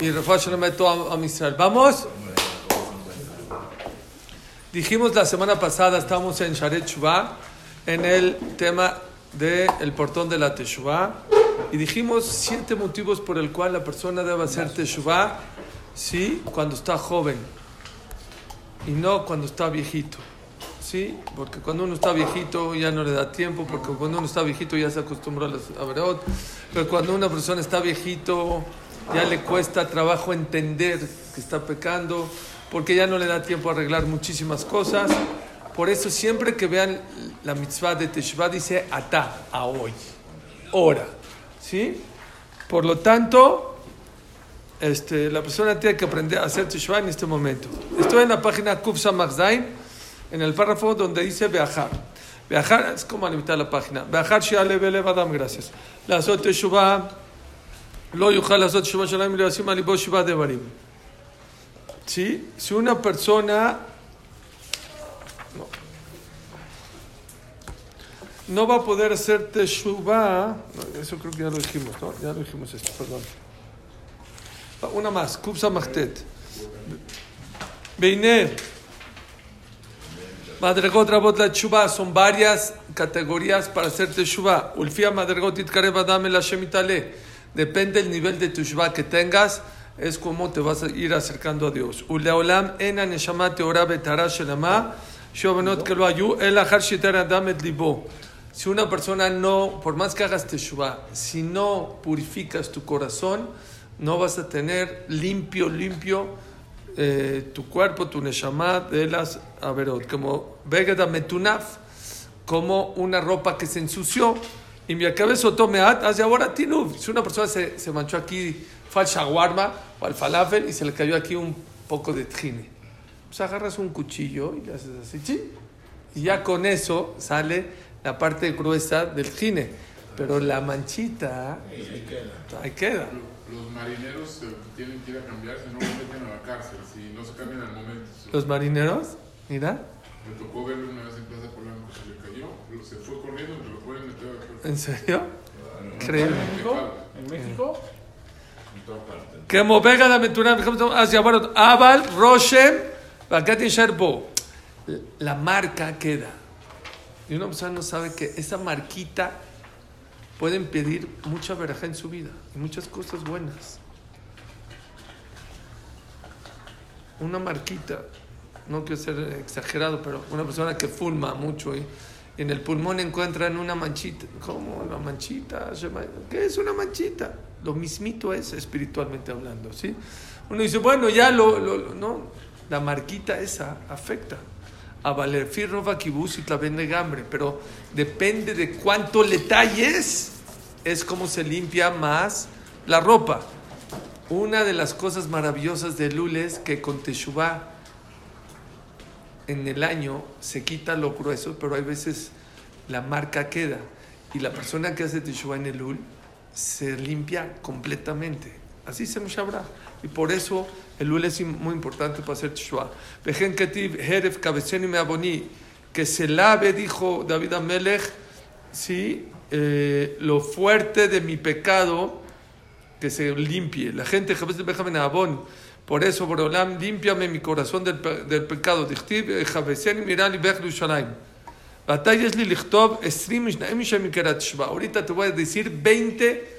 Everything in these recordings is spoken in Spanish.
Y a. ¿Vamos? Dijimos la semana pasada, estamos en Sharet Shuvah, en el tema del el portón de la Teshuvah, y dijimos siete motivos por el cual la persona debe hacer Teshuvah, sí, cuando está joven, y no cuando está viejito. ¿Sí? Porque cuando uno está viejito ya no le da tiempo, porque cuando uno está viejito ya se acostumbró a las averot, pero cuando una persona está viejito ya le cuesta trabajo entender que está pecando, porque ya no le da tiempo a arreglar muchísimas cosas. Por eso siempre que vean la mitzvah de Teshuvah dice ata, a hoy, hora, ¿sí? Por lo tanto, este, la persona tiene que aprender a hacer Teshuvah en este momento. Estoy en la página Kufsa Magzain, en el párrafo donde dice Beajar. Beajar es como a la mitad de la página. Beajar Shiale Belev Adam, gracias. La Azot Teshuvah, lo yuchal Azot Teshuvah Shalom y Levasim Alibo Shuvah Devarim. ¿Sí? Si una persona no, no va a poder hacer Teshuvah, no, eso creo que ya lo dijimos, ¿no? Ya lo dijimos esto, perdón. Una más, Kupsa Machtet. Beiner. Madregot Rabot la Tshuva son varias categorías para hacer Teshuvah. Ulfia Madregot Itkareb Adam el Hashem Itale. Depende del nivel de Teshuvah que tengas, es como te vas a ir acercando a Dios. Uleolam ena neshama teora betara shelama shobenot que lo ayu el achar shitar adam et libo. Si una persona no, por más que hagas Teshuvah, si no purificas tu corazón, no vas a tener limpio, limpio eh, tu cuerpo, tu neshama de las averot, como vegada metunaf, como una ropa que se ensució. Y mi cabeza tomeat, hace ahora tinuv. Si una persona se, se manchó aquí, fue al shawarma o al falafel y se le cayó aquí un poco de tjine. Pues agarras un cuchillo y le haces así, ¿sí? y ya con eso sale la parte gruesa del tjine. Pero la manchita, ahí queda Los marineros eh, tienen que ir a cambiarse, no los meten a la cárcel, si no se cambian al momento. Los marineros, mira, Me tocó verlo una vez en Plaza Polanco, se le cayó, se fue corriendo, me lo pueden meter a la cárcel. ¿en serio? Increíble. ¿En México? En toda parte. כמו בגד המתונה, אז יעבור אבל רושם והגת יישאר בו. La marca queda. Y una persona no sabe que esa marquita puede impedir mucha veraja en su vida y muchas cosas buenas. Una marquita, no quiero ser exagerado, pero una persona que fulma mucho y en el pulmón encuentran una manchita. ¿Cómo? Una manchita. ¿Qué es una manchita? Lo mismito es espiritualmente hablando, ¿sí? Uno dice, bueno, ya lo, lo- lo- no, la marquita esa afecta. A valer firrova kibus y tlaven de gambre, pero depende de cuánto le talles, es como se limpia más la ropa. Una de las cosas maravillosas de Lul es que con Teshuvah en el año se quita lo grueso, pero hay veces la marca queda. Y la persona que hace Teshuvah en el Lul se limpia completamente. Así se nos habrá. Y por eso el Lul es muy importante para hacer Teshuvah. Vejen ketiv heref kabetseni meaboni, que se lave, dijo David Amelech, sí, eh, lo fuerte de mi pecado, que se limpie. La gente, déjame abón. Por eso, Borolam, límpiame mi corazón del, del pecado. Dichtiv, eh, Javeseni, mirali, bech Yerushalayim. Batallas li lichtov, esrim, shnaim, shem, kerat, shva. Ahorita te voy a decir 20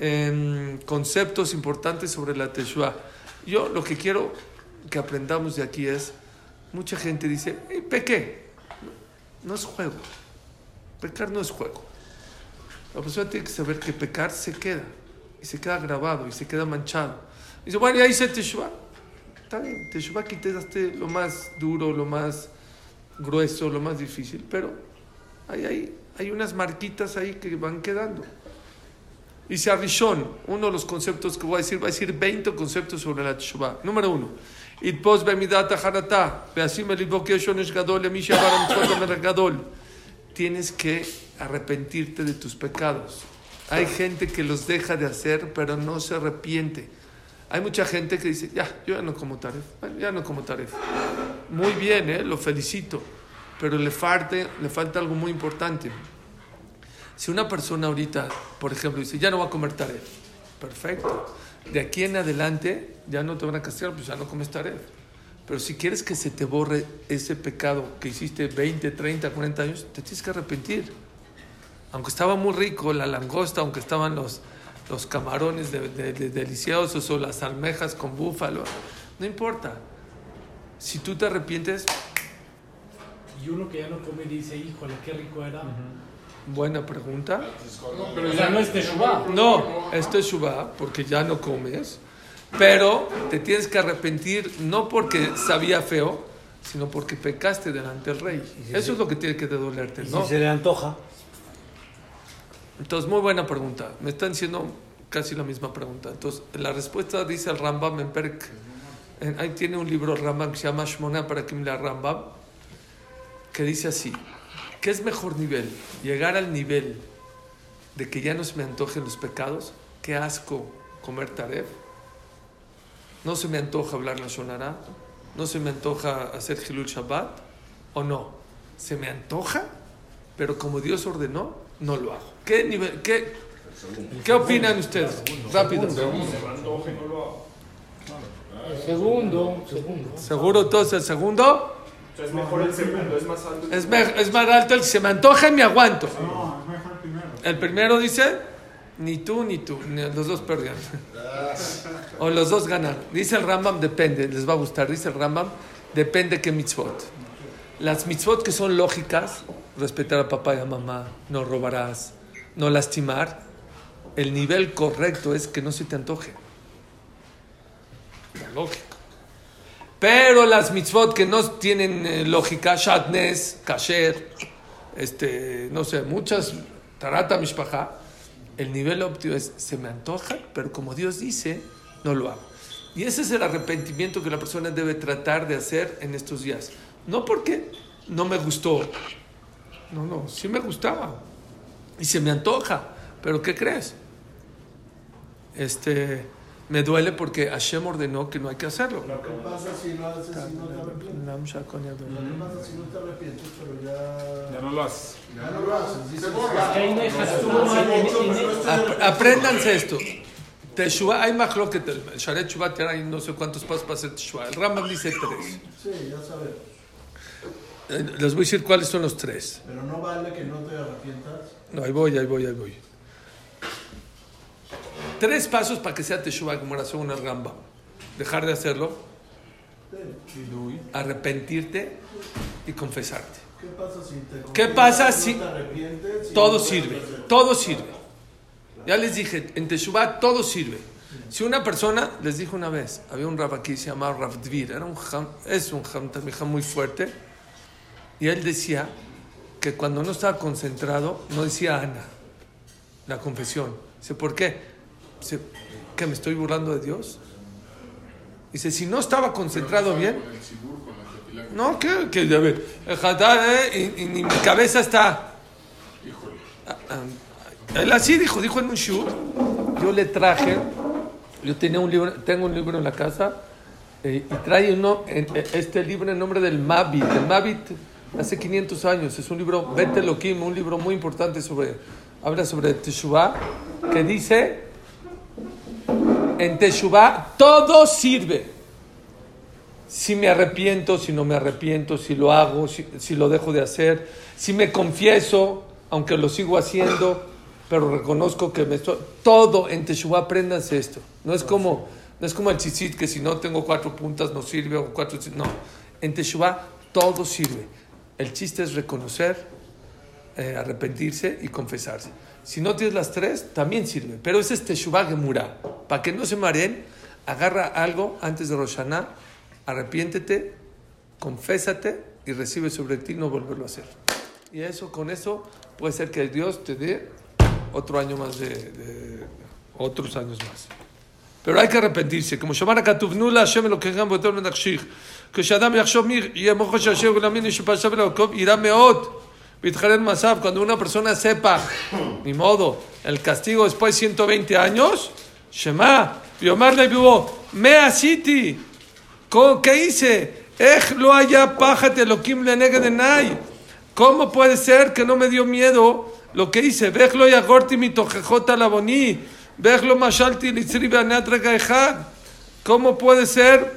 em, conceptos importantes sobre la Teshuvah. Yo lo que quiero que aprendamos de aquí es, mucha gente dice, "Ey, pequé. No, es juego. Pecar no es juego. La persona tiene que saber que pecar se queda. Y se queda grabado y se queda manchado. Dice, bueno, ya hice Teshuvah. Está bien, Teshuvah quitaste lo más duro, lo más grueso, lo más difícil, pero hay, hay unas marquitas ahí que van quedando. Dice Arishon, uno de los conceptos que voy a decir, va a decir 20 conceptos sobre la Teshuvah. Número uno, Itpos bemidat acharata, beasim elibok yeshonesh gadol, mitzvot amer gadol. Tienes que arrepentirte de tus pecados. Hay gente que los deja de hacer, pero no se arrepiente. Hay mucha gente que dice, ya, yo ya no como taref, ya no como taref. Muy bien, ¿eh? lo felicito, pero le falta, le falta algo muy importante. Si una persona ahorita, por ejemplo, dice, ya no va a comer taref, perfecto. De aquí en adelante ya no te van a castigar, pues ya no comes taref. Pero si quieres que se te borre ese pecado que hiciste 20, 30, 40 años, te tienes que arrepentir. Aunque estaba muy rico la langosta, aunque estaban los, los camarones de- de- de- deliciosos o las almejas con búfalo, no importa. Si tú te arrepientes, Y uno que ya no come dice, híjole, qué rico era. Buena pregunta. No, pero sea, no es Teshuvah. No, es Shubá, porque ya no comes. Pero te tienes que arrepentir no porque sabía feo, sino porque pecaste delante del rey. Eso es lo que tiene que dolerte, ¿no? si se le antoja, Entonces, muy buena pregunta. Me están diciendo casi la misma pregunta. Entonces, la respuesta dice el Rambam en Perk. en- ahí tiene un libro Rambam que se llama Shmona para la Rambam, que dice así: ¿Qué es mejor nivel? Llegar al nivel de que ya no se me antojen los pecados. Qué asco comer taref. No se me antoja hablar la Shonara. No se me antoja hacer Hilul Shabbat. ¿O no? Se me antoja, pero como Dios ordenó, no lo hago. ¿Qué, nivel, qué, ¿qué opinan ustedes? Rápido. Segundo, segundo. ¿Seguro entonces el segundo? Es mejor el segundo, es más alto. Es, me- es más alto el que se me antoja y me aguanto. No, es mejor el primero. El primero dice, ni tú ni tú, ni los dos perdieron. O los dos ganan. Dice el Rambam, depende, les va a gustar. Dice el Rambam, depende qué mitzvot. Las mitzvot que son lógicas, respetar a papá y a mamá, no robarás, no lastimar, el nivel correcto es que no se te antoje. La lógica. Pero las mitzvot que no tienen eh, lógica, shatnes, kasher, este, no sé, muchas, tarata mishpacha, el nivel óptimo es, se me antoja, pero como Dios dice, no lo hago. Y ese es el arrepentimiento que la persona debe tratar de hacer en estos días. No porque no me gustó, no, no, sí me gustaba. Y se me antoja, pero ¿qué crees? Este, me duele porque Hashem ordenó que no hay que hacerlo. Lo que pasa si lo haces y no te arrepientes. Lo que pasa si no te arrepientes, pero ya... Ya no lo haces. Ya no lo haces. Apréndanse esto. Teshuvah, hay más que el Sharet Teshuvah tiene ahí no sé cuántos pasos para hacer Teshuvah. El Rambam dice tres. Sí, ya sabemos. Eh, Les voy a decir cuáles son los tres. Pero no vale que no te arrepientas. No, ahí voy, ahí voy, ahí voy. Tres pasos para que sea Teshuvah como la según el Rambam. Dejar de hacerlo, arrepentirte y confesarte. ¿Qué pasa si te ¿Qué pasa no si- te arrepientes y Todo no sirve, todo sirve. Ya les dije, en Teshuvah todo sirve. Si una persona, les dije una vez, había un rab aquí, se llamaba Rav Dvir, era un jam, es un también jam muy fuerte, y él decía que cuando no estaba concentrado, no decía Ana, la confesión. Dice, ¿por qué? Dice, ¿que me estoy burlando de Dios? Dice, si no estaba concentrado bien, Con no, que, que a ver, jatá, eh, y, y ni mi cabeza está. Híjole. Ah, ah, Él así dijo, dijo en un shiur, yo le traje, yo tenía un libro, tengo un libro en la casa, eh, y trae uno, en- eh, este libro en nombre del Mavit, el Mavit hace 500 años, es un libro, Vete Loquim, un libro muy importante sobre, habla sobre Teshuvah, que dice, en Teshuvah todo sirve. Si me arrepiento, si no me arrepiento, si lo hago, si, lo dejo de hacer, si me confieso, aunque lo sigo haciendo, pero reconozco que me estoy... Todo en Teshuvah, apréndanse esto. No es como, no es como el chichit, que si no tengo cuatro puntas no sirve, o cuatro... No, en Teshuvah todo sirve. El chiste es reconocer, eh, arrepentirse y confesarse. Si no tienes las tres, también sirve. Pero ese es Teshuvah Gemurah. Para que no se mareen, agarra algo antes de Rosh Hashanah, arrepiéntete, confésate y recibe sobre ti no volverlo a hacer. Y eso, con eso, puede ser que Dios te dé otro año más de, de- otros años más. pero hay que arrepentirse. כמו שאמר הכתוב, תנו להשם אלוקיכם ביותר מן החשיך. כשאדם יחשוב מי יהיה מוחו של השם ולהאמין שפרשת ולעקוב, יירא מאוד. Bitjaren Masaf, cuando una persona sepa, ni modo, el castigo después de 120 años, Shema, Yomar le vivo, Mea City, ¿qué hice? Ej lo haya pájate lo kim le de nay. ¿Cómo puede ser que no me dio miedo lo que hice? Vejlo ya gorti mi tojejota la boní. Vejlo mashalti litzri beaneatra ¿Cómo puede ser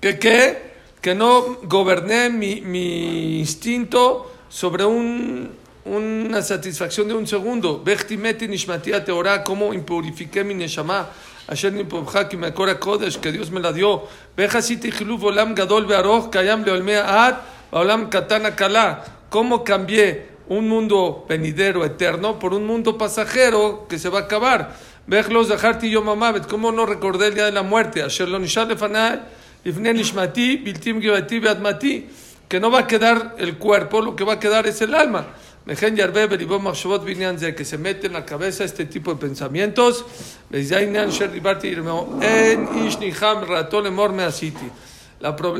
que qué? Que no goberné mi, mi instinto sobre un, una satisfacción de un segundo. Vechti meti nishmati teorá, cómo impurifiqué mi neshama. Asher nipobja ki me akora kodesh, que Dios me la dio. Veja siti chiluf olam gadol bearoch, kayam leolmea ad, olam katana kala. ¿Cómo cambié un mundo venidero eterno por un mundo pasajero que se va a acabar? Vejlos dejarti yo mamavet, ¿cómo no recordé el día de la muerte? Asher lo nishal lefanai, Que no va a quedar el cuerpo, lo que va a quedar es el alma. Que se mete en la cabeza este tipo de pensamientos.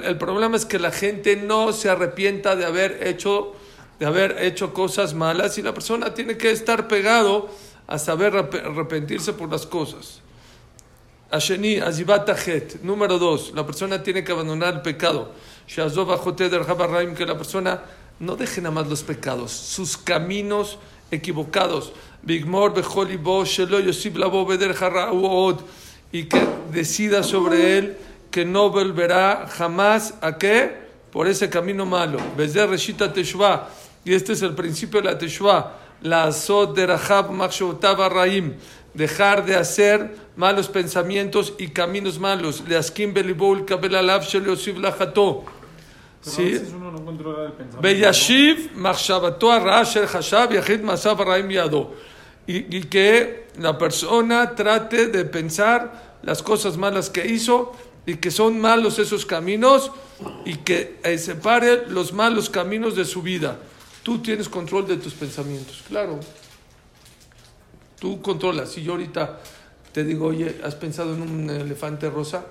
El problema es que la gente no se arrepienta de haber hecho de haber hecho cosas malas y la persona tiene que estar pegado a saber arrep- arrepentirse por las cosas. Asheni, Azibat. Número dos, la persona tiene que abandonar el pecado. Shazov Ajote der Habarraim, que la persona no deje nada más los pecados, sus caminos equivocados. Bigmor Bejolibo, Shelo Yosib Labo Beder. Y que decida sobre él que no volverá jamás a qué? Por ese camino malo. Bezer Reshita Teshuvah. Y este es el principio de la Teshuvah. La Azot de Rahab Machshotav Raim. Dejar de hacer malos pensamientos y caminos malos. Leaskim belibol kabel alav shel yosif lachato. Sí. Beyashiv machshavato arra shel chashav yachid masav raim yado. Y y que la persona trate de pensar las cosas malas que hizo y que son malos esos caminos y que eh, separe los malos caminos de su vida. Tú tienes control de tus pensamientos, claro. Tú controlas. Si yo ahorita te digo, oye, ¿has pensado en un elefante rosa?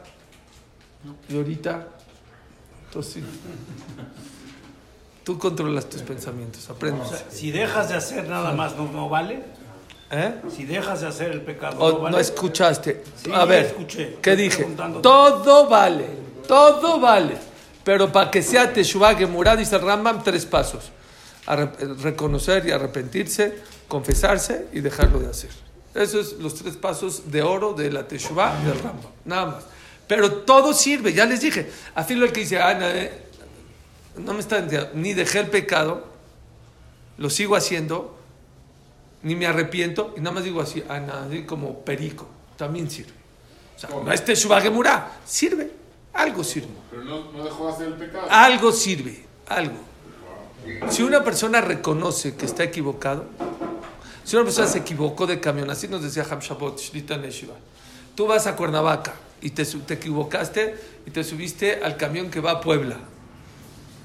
Y ahorita, entonces sí. Tú controlas tus pensamientos, aprendes. O sea, si dejas de hacer nada más, ¿no, no vale? ¿Eh? Si dejas de hacer el pecado, O ¿no vale? no escuchaste. Sí, A ver, escuché. ¿qué dije? Todo vale, todo vale. Pero para que sea Teshuvah Gemurah, dice Rambam, tres pasos. Arre- reconocer y arrepentirse, confesarse y dejarlo de hacer. Esos son los tres pasos de oro de la Teshuvah del Rambam. Nada más. Pero todo sirve, ya les dije. A fin lo que dice, ah, no, eh, no me está entendiendo, ni dejé el pecado, lo sigo haciendo, ni me arrepiento, y nada más digo así, ah, nada, así como perico, también sirve. O sea, no es Teshuvah Gemurah, sirve, algo sirve. Pero no, no dejó de hacer el pecado. Algo sirve, algo. Si una persona reconoce que está equivocado, si una persona se equivocó de camión, así nos decía Ham Shabbat, Shlita Neshiva. Tú vas a Cuernavaca y te, te equivocaste y te subiste al camión que va a Puebla.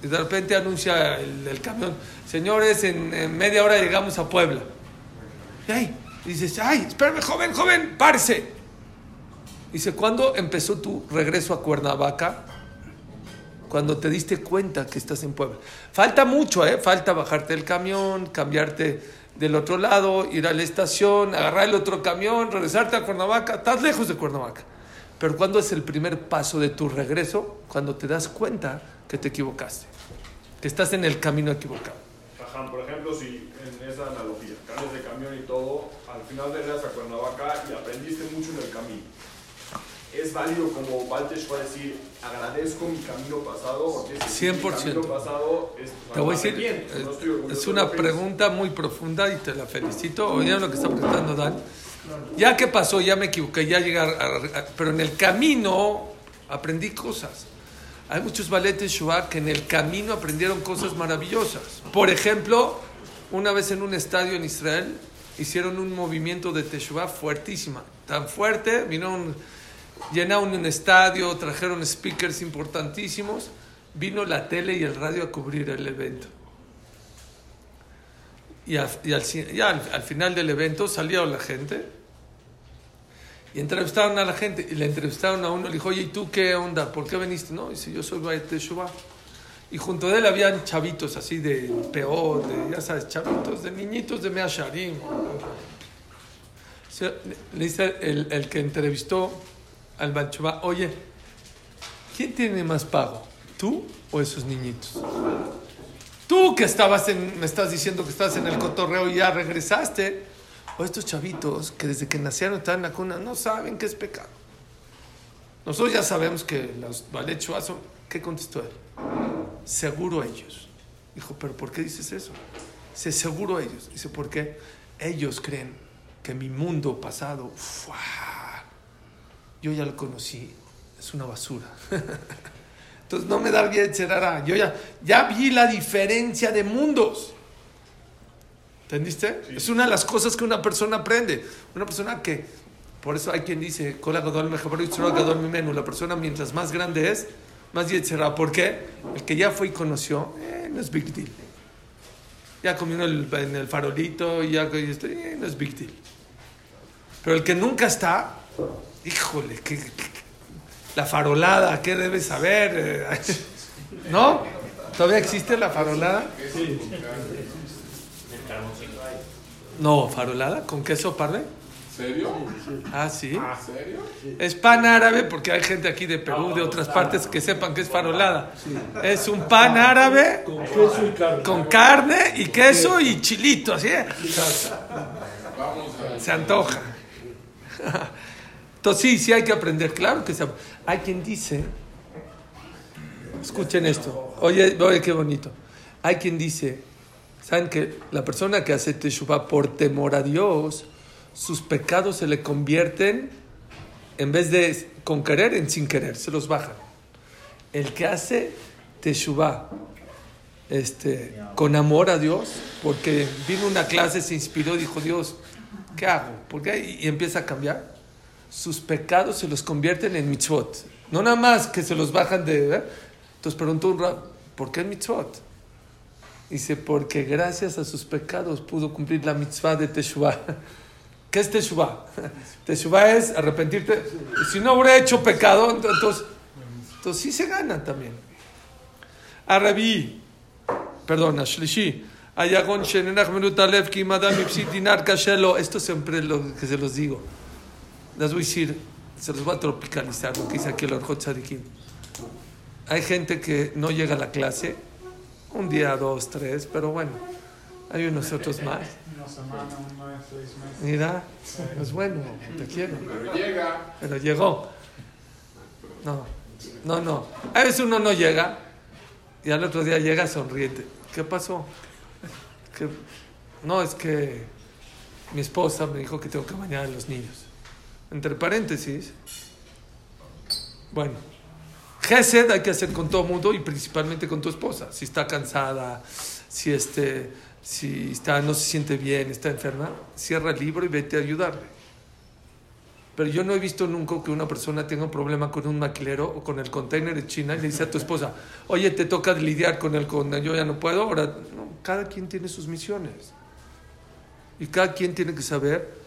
Y de repente anuncia el, el camión, señores, en, en media hora llegamos a Puebla. Y ahí dices, ay, espérame, joven, joven, párese. Dice, ¿cuándo empezó tu regreso a Cuernavaca? Cuando te diste cuenta que estás en Puebla. Falta mucho, ¿eh? Falta bajarte del camión, cambiarte del otro lado, ir a la estación, agarrar el otro camión, regresarte a Cuernavaca. Estás lejos de Cuernavaca. Pero ¿cuándo es el primer paso de tu regreso? Cuando te das cuenta que te equivocaste, que estás en el camino equivocado. Ajá, por ejemplo, si en esa analogía, cambias de camión y todo, al final regresas a Cuernavaca y aprendiste mucho en el camino. ¿Es válido como Baltesh va a decir, agradezco mi camino pasado? Decir, 100%. Mi camino pasado es, Te voy a decir, arrepiento, no estoy es, una pregunta muy profunda y te la felicito. Oyeron lo que está preguntando Dan. Ya que pasó, ya me equivoqué, ya llegar, pero en el camino aprendí cosas. Hay muchos baletes Shua que en el camino aprendieron cosas maravillosas. Por ejemplo, una vez en un estadio en Israel hicieron un movimiento de Teshuvah fuertísima, tan fuerte, vinieron, llenaron un estadio, trajeron speakers importantísimos, vino la tele y el radio a cubrir el evento. Y, al, y al- al- al final del evento salió la gente y entrevistaron a la gente y le entrevistaron a uno, le dijo, oye, ¿y tú qué onda? ¿Por qué viniste? No, dice, yo soy Baet. Y junto a él habían chavitos así de peor, de, ya sabes, chavitos, de niñitos de Measharim. Le dice el, el que entrevistó al Balchubá, oye, ¿quién tiene más pago? ¿Tú o esos niñitos? Tú que estabas en, me estás diciendo que estás en el cotorreo y ya regresaste, O estos chavitos que desde que nacieron están en la cuna no saben qué es pecado. Nosotros ya sabemos que los balechos son. ¿Qué contestó él? Seguro ellos. Dijo, ¿pero por qué dices eso? Dice, seguro ellos. Dice, ¿por qué? Ellos creen que mi mundo pasado, ¡fua! Yo ya lo conocí, es una basura. Entonces no me da bien Cherara. Yo ya, ya vi la diferencia de mundos. ¿Entendiste? Es una de las cosas que una persona aprende. Una persona que, por eso hay quien dice, la persona mientras más grande es, más Yetzerá. ¿Por qué? El que ya fue y conoció, eh, no es big deal. Ya comió en el, en el farolito, ya eh, no es big deal. Pero el que nunca está, híjole, que, la farolada, ¿qué debes saber? ¿No? ¿Todavía existe la farolada? No, farolada, ¿con queso parle? ¿Serio? Ah, sí. ¿Serio? Es pan árabe porque hay gente aquí de Perú, de otras partes que sepan que es farolada. Es un pan árabe Con queso y carne. con carne y queso y chilito, así. Vamos a... Se antoja. Entonces sí, sí hay que aprender, claro que se Hay quien dice, escuchen esto, oye, oye qué bonito. Hay quien dice, ¿saben que la persona que hace teshuva por temor a Dios, sus pecados se le convierten, en vez de con querer, en sin querer, se los bajan. El que hace teshuva este, con amor a Dios, porque vino una clase, se inspiró dijo, Dios, ¿qué hago? ¿Por? Y empieza a cambiar. Sus pecados se los convierten en mitzvot. No nada más que se los bajan de... ¿eh? Entonces preguntó un rab, ¿por qué mitzvot? Dice, porque gracias a sus pecados pudo cumplir la mitzvah de Teshuvah. ¿Qué es Teshuvah? Teshuvah es arrepentirte. Si no hubiera hecho pecado, entonces, entonces sí se gana también. Arabi, perdón, dinar kashelo. Esto siempre es lo que se los digo. Les voy a decir, se los voy a tropicalizar, lo que dice aquí el Orjot. Hay gente que no llega a la clase, un día, dos, tres, pero bueno, hay unos otros más. Una semana, un mes, seis meses. Mira, es bueno, te quiero. Pero llega. Pero llegó. No, no, no. A veces uno no llega y al otro día llega sonriente. ¿Qué pasó? No, es que mi esposa me dijo que tengo que bañar a los niños. Entre paréntesis. Bueno, Gesed hay que hacer con todo mundo y principalmente con tu esposa. Si está cansada, si, este, si está, no se siente bien, está enferma, cierra el libro y vete a ayudarle. Pero yo no he visto nunca que una persona tenga un problema con un maquilero o con el container de China y le dice a tu esposa, oye, te toca lidiar con el con yo ya no puedo. Ahora, no, cada quien tiene sus misiones. Y cada quien tiene que saber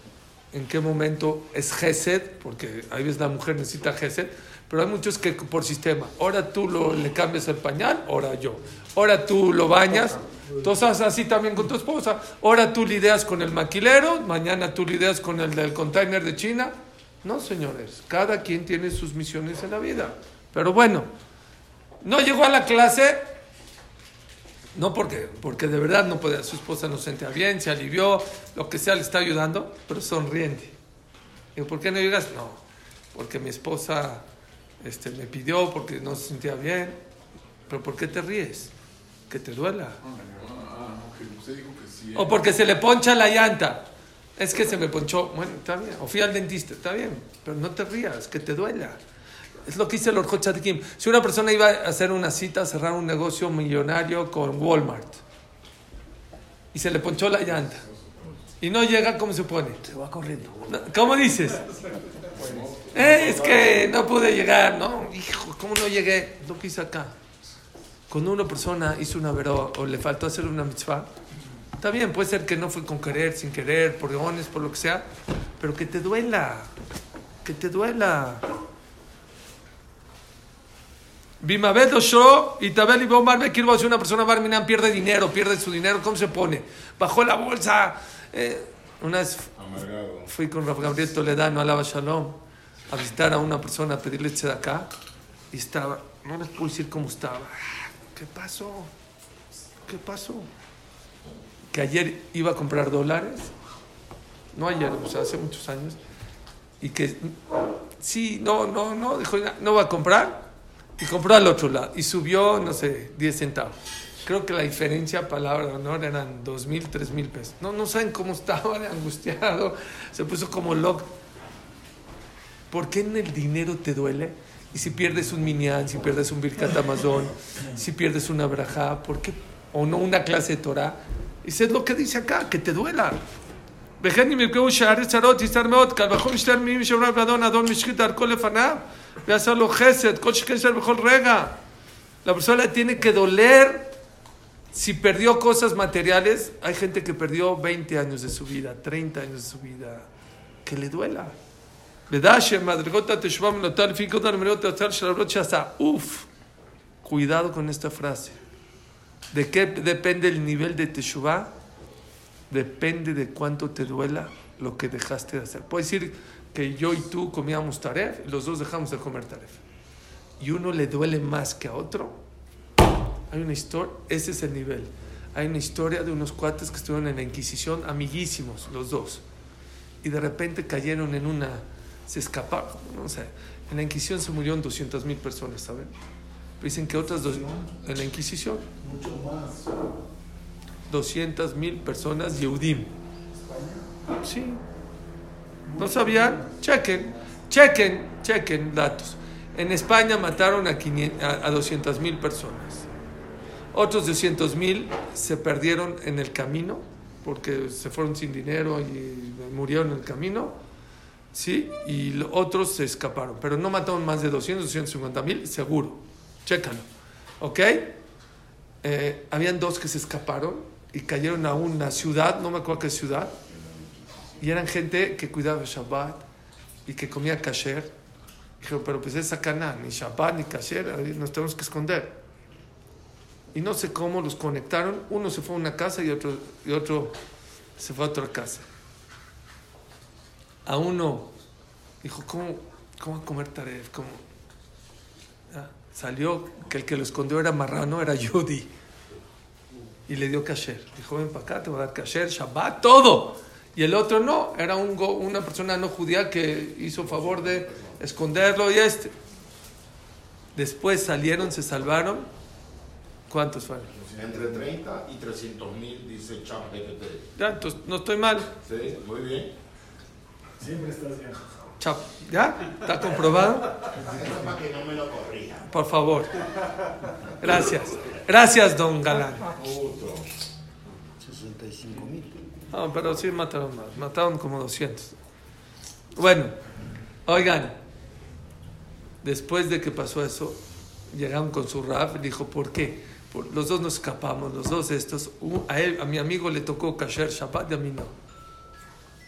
en qué momento es Gesed, porque a veces la mujer necesita Gesed, pero hay muchos que por sistema, ahora tú lo, le cambias el pañal, ahora yo. Ahora tú lo bañas, entonces así también con tu esposa. Ahora tú lidias con el maquilero, mañana tú lidias con el del container de China. No, señores, cada quien tiene sus misiones en la vida. Pero bueno, no llegó a la clase, no porque, porque de verdad no podía, su esposa no se sentía bien, se alivió, lo que sea, le está ayudando, pero sonriente. Digo, ¿por qué no llegas? No, porque mi esposa este, me pidió, porque no se sentía bien. ¿Pero por qué te ríes? Que te duela. Ah, sí. O porque se le poncha la llanta. Es que se me ponchó. Bueno, está bien. O fui al dentista. Está bien. Pero no te rías, que te duela. Es lo que dice el Orjot Tzadikim. Si una persona iba a hacer una cita, a cerrar un negocio millonario con Walmart y se le ponchó la llanta y no llega, ¿cómo se pone? Se va corriendo. ¿Cómo dices? Eh, es que no pude llegar, ¿no? Hijo, ¿cómo no llegué? Lo que hice acá. Cuando una persona hizo una veró o le faltó hacer una mitzvah, está bien, puede ser que no fue con querer, sin querer, por leones, por lo que sea, pero que te duela, que te duela. Bimabed Oshro y Tabel y Bomar Bekir si una persona Barminan pierde dinero, pierde su dinero, ¿cómo se pone? Bajó la bolsa. Eh, una vez Amargado. fui con Rafa Gabriel Toledano a Lava Shalom a visitar a una persona, a pedirle de acá y estaba, no les puedo decir cómo estaba. ¿Qué pasó? ¿Qué pasó? Que ayer iba a comprar dólares no ayer, o sea, hace muchos años, y que sí, no, no, no, dijo, no va a comprar, y compró al otro lado, y subió, no sé, 10 centavos. Creo que la diferencia, palabra de honor, eran dos mil, tres mil pesos. No, no saben cómo estaba angustiado, se puso como loco. ¿Por qué en el dinero te duele? Y si pierdes un minyan, si pierdes un birkat amazon, si pierdes una braja, ¿por qué? O no una clase de Torah. Y es lo que dice acá, que te duela. וכן אם יפגעו שערי צרות יסתר מאוד, קל וחומר משתר מי שאומר באדון אדון משחית דרכו לפניו ועשה לו חסד, כל שכן יסתר בכל רגע. La persona tiene que doler si perdió cosas materiales. Hay gente que perdió 20 años de su vida, 30 años de su vida. Que le duela. ¿Verdad? Uf, cuidado con esta frase. ¿De qué depende el nivel de Teshuvah? Depende de cuánto te duela lo que dejaste de hacer. Puede decir que yo y tú comíamos taref los dos dejamos de comer taref. Y uno le duele más que a otro. Hay una historia, ese es el nivel. Hay una historia de unos cuates que estuvieron en la Inquisición, amiguísimos los dos. Y de repente cayeron en una, se escaparon. No sé, en la Inquisición se murieron 200 mil personas, ¿saben? dicen que otras dos, en la Inquisición. Mucho más. 200 mil personas, Yehudim. Sí. ¿No sabían? Chequen, chequen, chequen datos. En España mataron a, 500, a 200 mil personas. Otros 200 mil se perdieron en el camino porque se fueron sin dinero y murieron en el camino. ¿Sí? Y otros se escaparon. Pero no mataron más de 200, 250 mil, seguro. Chécalo. ¿Ok? Eh, habían dos que se escaparon y cayeron a una ciudad, no me acuerdo qué ciudad, y eran gente que cuidaba el Shabbat y que comía kasher. Dijeron, pero pues es sacana, ni Shabbat ni kasher, nos tenemos que esconder. Y no sé cómo los conectaron, uno se fue a una casa y otro, y otro se fue a otra casa. A uno dijo, ¿cómo, cómo a comer taref? ¿Cómo? Ah, salió que el que lo escondió era marrano, era Judy y le dio kasher. Dijo, ven para acá, te voy a dar kasher, Shabbat, todo. Y el otro no, era un una persona no judía que hizo favor de esconderlo y este. Después salieron, se salvaron. ¿Cuántos fueron? Entre 30 y 300 mil, dice Champ Ya, entonces no estoy mal. Sí, muy bien. Siempre estás bien. Chap, ¿ya? ¿Está comprobado? para que no me lo corrija. Por favor. Gracias. Gracias, don Galán. 65 mil. No, pero sí mataron más. Mataron como 200. Bueno, oigan. Después de que pasó eso, llegaron con su rap y dijo, ¿por qué? los dos nos escapamos, los dos estos. A, él, a mi amigo le tocó kasher Shabbat y a mí no.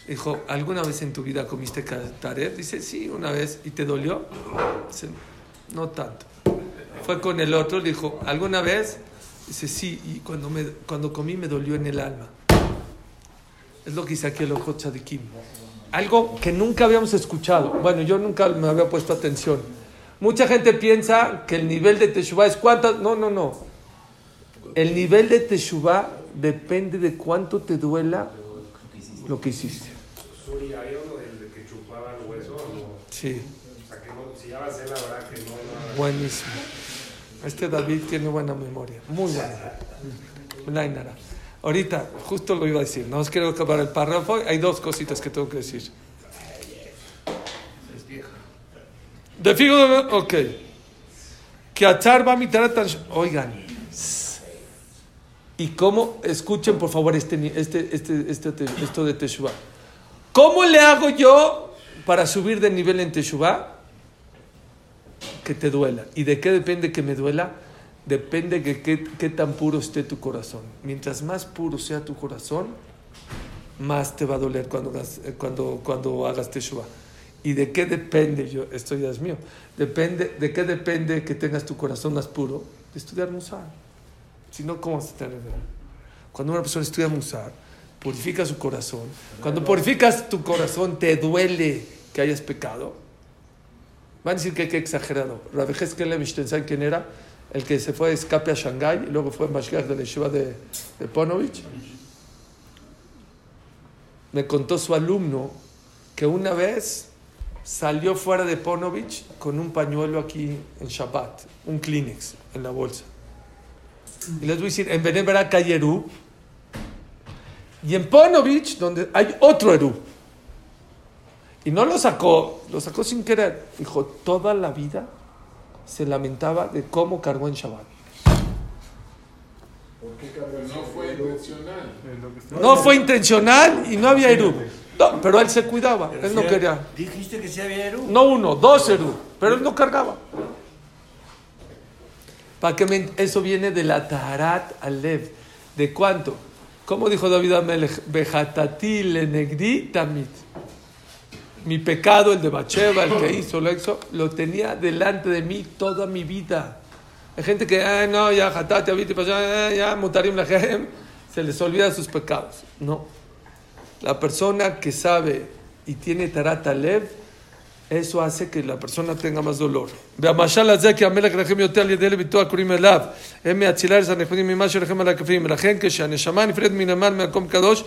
Dijo, ¿alguna vez en tu vida comiste taref? Dice, sí, una vez. ¿Y te dolió? Dice, no tanto. Fue con el otro, le dijo, ¿alguna vez? Dice, sí, y cuando, me, cuando comí me dolió en el alma. Es lo que dice aquí el ojo Tzadikim. Algo que nunca habíamos escuchado. Bueno, yo nunca me había puesto atención. Mucha gente piensa que el nivel de Teshuvah es cuántas. No, no, no. El nivel de Teshuvah depende de cuánto te duela lo que hiciste. Sí. Buenísimo. Este David tiene buena memoria. Muy buena. Ahorita, justo lo iba a decir. No os quiero acabar el párrafo. Hay dos cositas que tengo que decir. De figo, ok. Que atar va Oigan, y cómo, escuchen por favor este, este, este, este, esto de Teshuvah. ¿Cómo le hago yo para subir de nivel en Teshuvah? Que te duela. ¿Y de qué depende que me duela? Depende de qué, qué tan puro esté tu corazón. Mientras más puro sea tu corazón, más te va a doler cuando hagas, eh, cuando, cuando hagas Teshuvah. ¿Y de qué depende? Yo, esto ya es mío. Depende, ¿De qué depende que tengas tu corazón más puro? De estudiar Musar. Si no, ¿cómo vas a tener Cuando una persona estudia Musar, purifica su corazón. Cuando purificas tu corazón, te duele que hayas pecado. Van a decir que qué exagerado. Rabbi ¿saben quién era? El que se fue de escape a Shanghái y luego fue en Mashgiach de la de, Ponovich. me contó su alumno que una vez salió fuera de Ponovich con un pañuelo aquí en Shabbat, un Kleenex en la bolsa. Y les voy a decir, en hay Eru, y en Ponovich, donde hay otro Eru. Y no lo sacó, lo sacó sin querer. Dijo, toda la vida se lamentaba de cómo cargó en Shabbat. No fue intencional. No fue intencional y no había Eru. No, pero él se cuidaba, él no quería. Dijiste que sí había Eru. No uno, dos Eru, pero él no cargaba. Para que me- eso viene de la Taharat Alev. ¿De cuánto? ¿Cómo dijo David Amelech? Bejatati lenegdi tamit Mi pecado, el de Bacheva, el que hizo, lo hizo, lo tenía delante de mí toda mi vida. Hay gente que, ah, no, ya, jatati, abiti, ya, ya, mutarim lahem, se les olvida sus pecados. No. La persona que sabe y tiene tarat alev, eso hace que la persona tenga más dolor. והמשל הזה כי המלך רחם יותר על ידי לביתו הקוראים אליו. הם מאצילה את הנכבדים ממה שרחם על הכפים. לכן כשהנשמה נפרדת מנמל ממקום קדוש,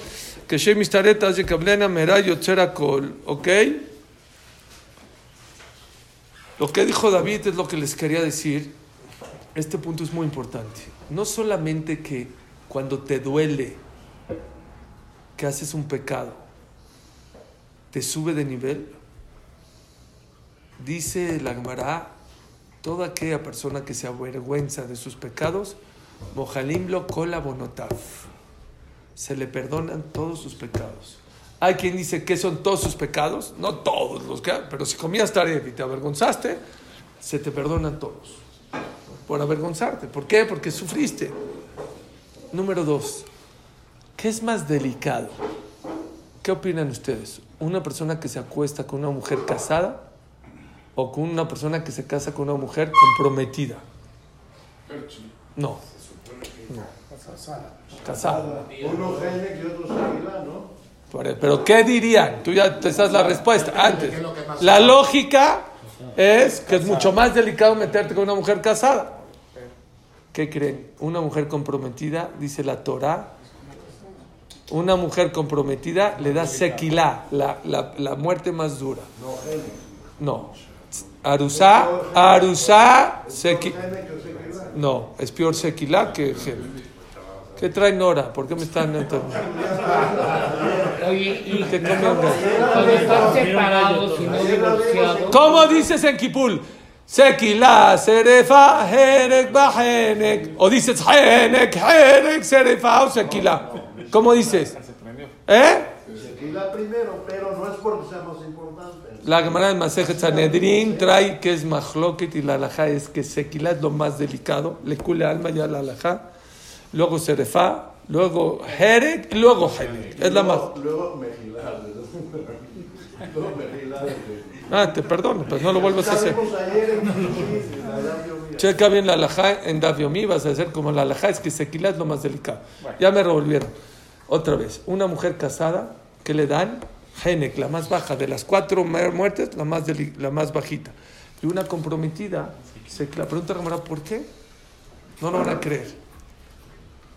que de Kol, ¿ok? Lo que dijo David es lo que les quería decir. Este punto es muy importante. No solamente que cuando te duele que haces un pecado, te sube de nivel. Dice la Gemara, toda aquella persona que se avergüenza de sus pecados, Mojalim lo cola bonotaf se le perdonan todos sus pecados. Hay quien dice que son todos sus pecados, no todos los que, pero si comías taref y te avergonzaste, se te perdonan todos por avergonzarte. ¿Por qué? Porque sufriste. Número dos, ¿qué es más delicado? ¿Qué opinan ustedes? ¿Una persona que se acuesta con una mujer casada o con una persona que se casa con una mujer comprometida? No. No. Casada. Uno gene y otro ¿no? Pero ¿qué dirían? Tú ya te sabes la respuesta antes. ¿Qué es lo que más- La lógica es que es mucho más delicado meterte con una mujer casada. ¿Qué creen? Una mujer comprometida, dice la Torah, una mujer comprometida le da sequilá, la, la, la muerte más dura. No. Arusá, arusá, sequi... Gene que seguirá. No, es peor sequilá que gene. ¿Qué trae Nora? ¿Por qué me están entonces? Oye, y ¿Qué cuando están separados y no divorciados, ¿Cómo dices en Kipul? Sequilá, serefa, jerek, bajenek. O dices jenek, jerek, serefa o sequilá. ¿Cómo dices? ¿Eh? Seguirá primero, pero no es porque sea más importante. La Gemara de Masejet Sanedrin trae que es mahloket y la alajá es que sequilá es lo más delicado. Le cule alma ya la alajá. Luego serefa, luego jerek y luego jenek. Es la más. Luego mejilar. Luego mejilar. Ah, te perdono, pues no lo vuelvas a hacer. Checa bien la alajá en Daviomi, vas a hacer como la alajá, es que sequilá es lo más delicado. Ya me revolvieron. Otra vez, una mujer casada que le dan Genek, la más baja, de las cuatro mu- muertes, la más, deli- la más bajita. Y una comprometida, se, la pregunta Ramara, ¿por qué? No lo van a creer.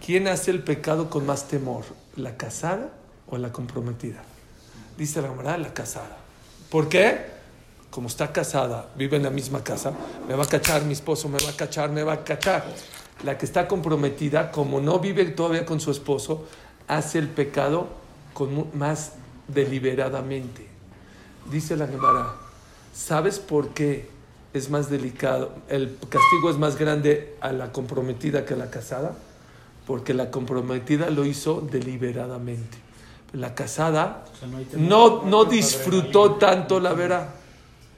¿Quién hace el pecado con más temor? ¿La casada o la comprometida? Dice la Gemara, la casada. ¿Por qué? Como está casada, vive en la misma casa, me va a cachar mi esposo, me va a cachar, me va a cachar. La que está comprometida, como no vive todavía con su esposo, hace el pecado con más deliberadamente. Dice la Gemara, ¿sabes por qué es más delicado? El castigo es más grande a la comprometida que a la casada, porque la comprometida lo hizo deliberadamente. La casada no, no disfrutó tanto la vera.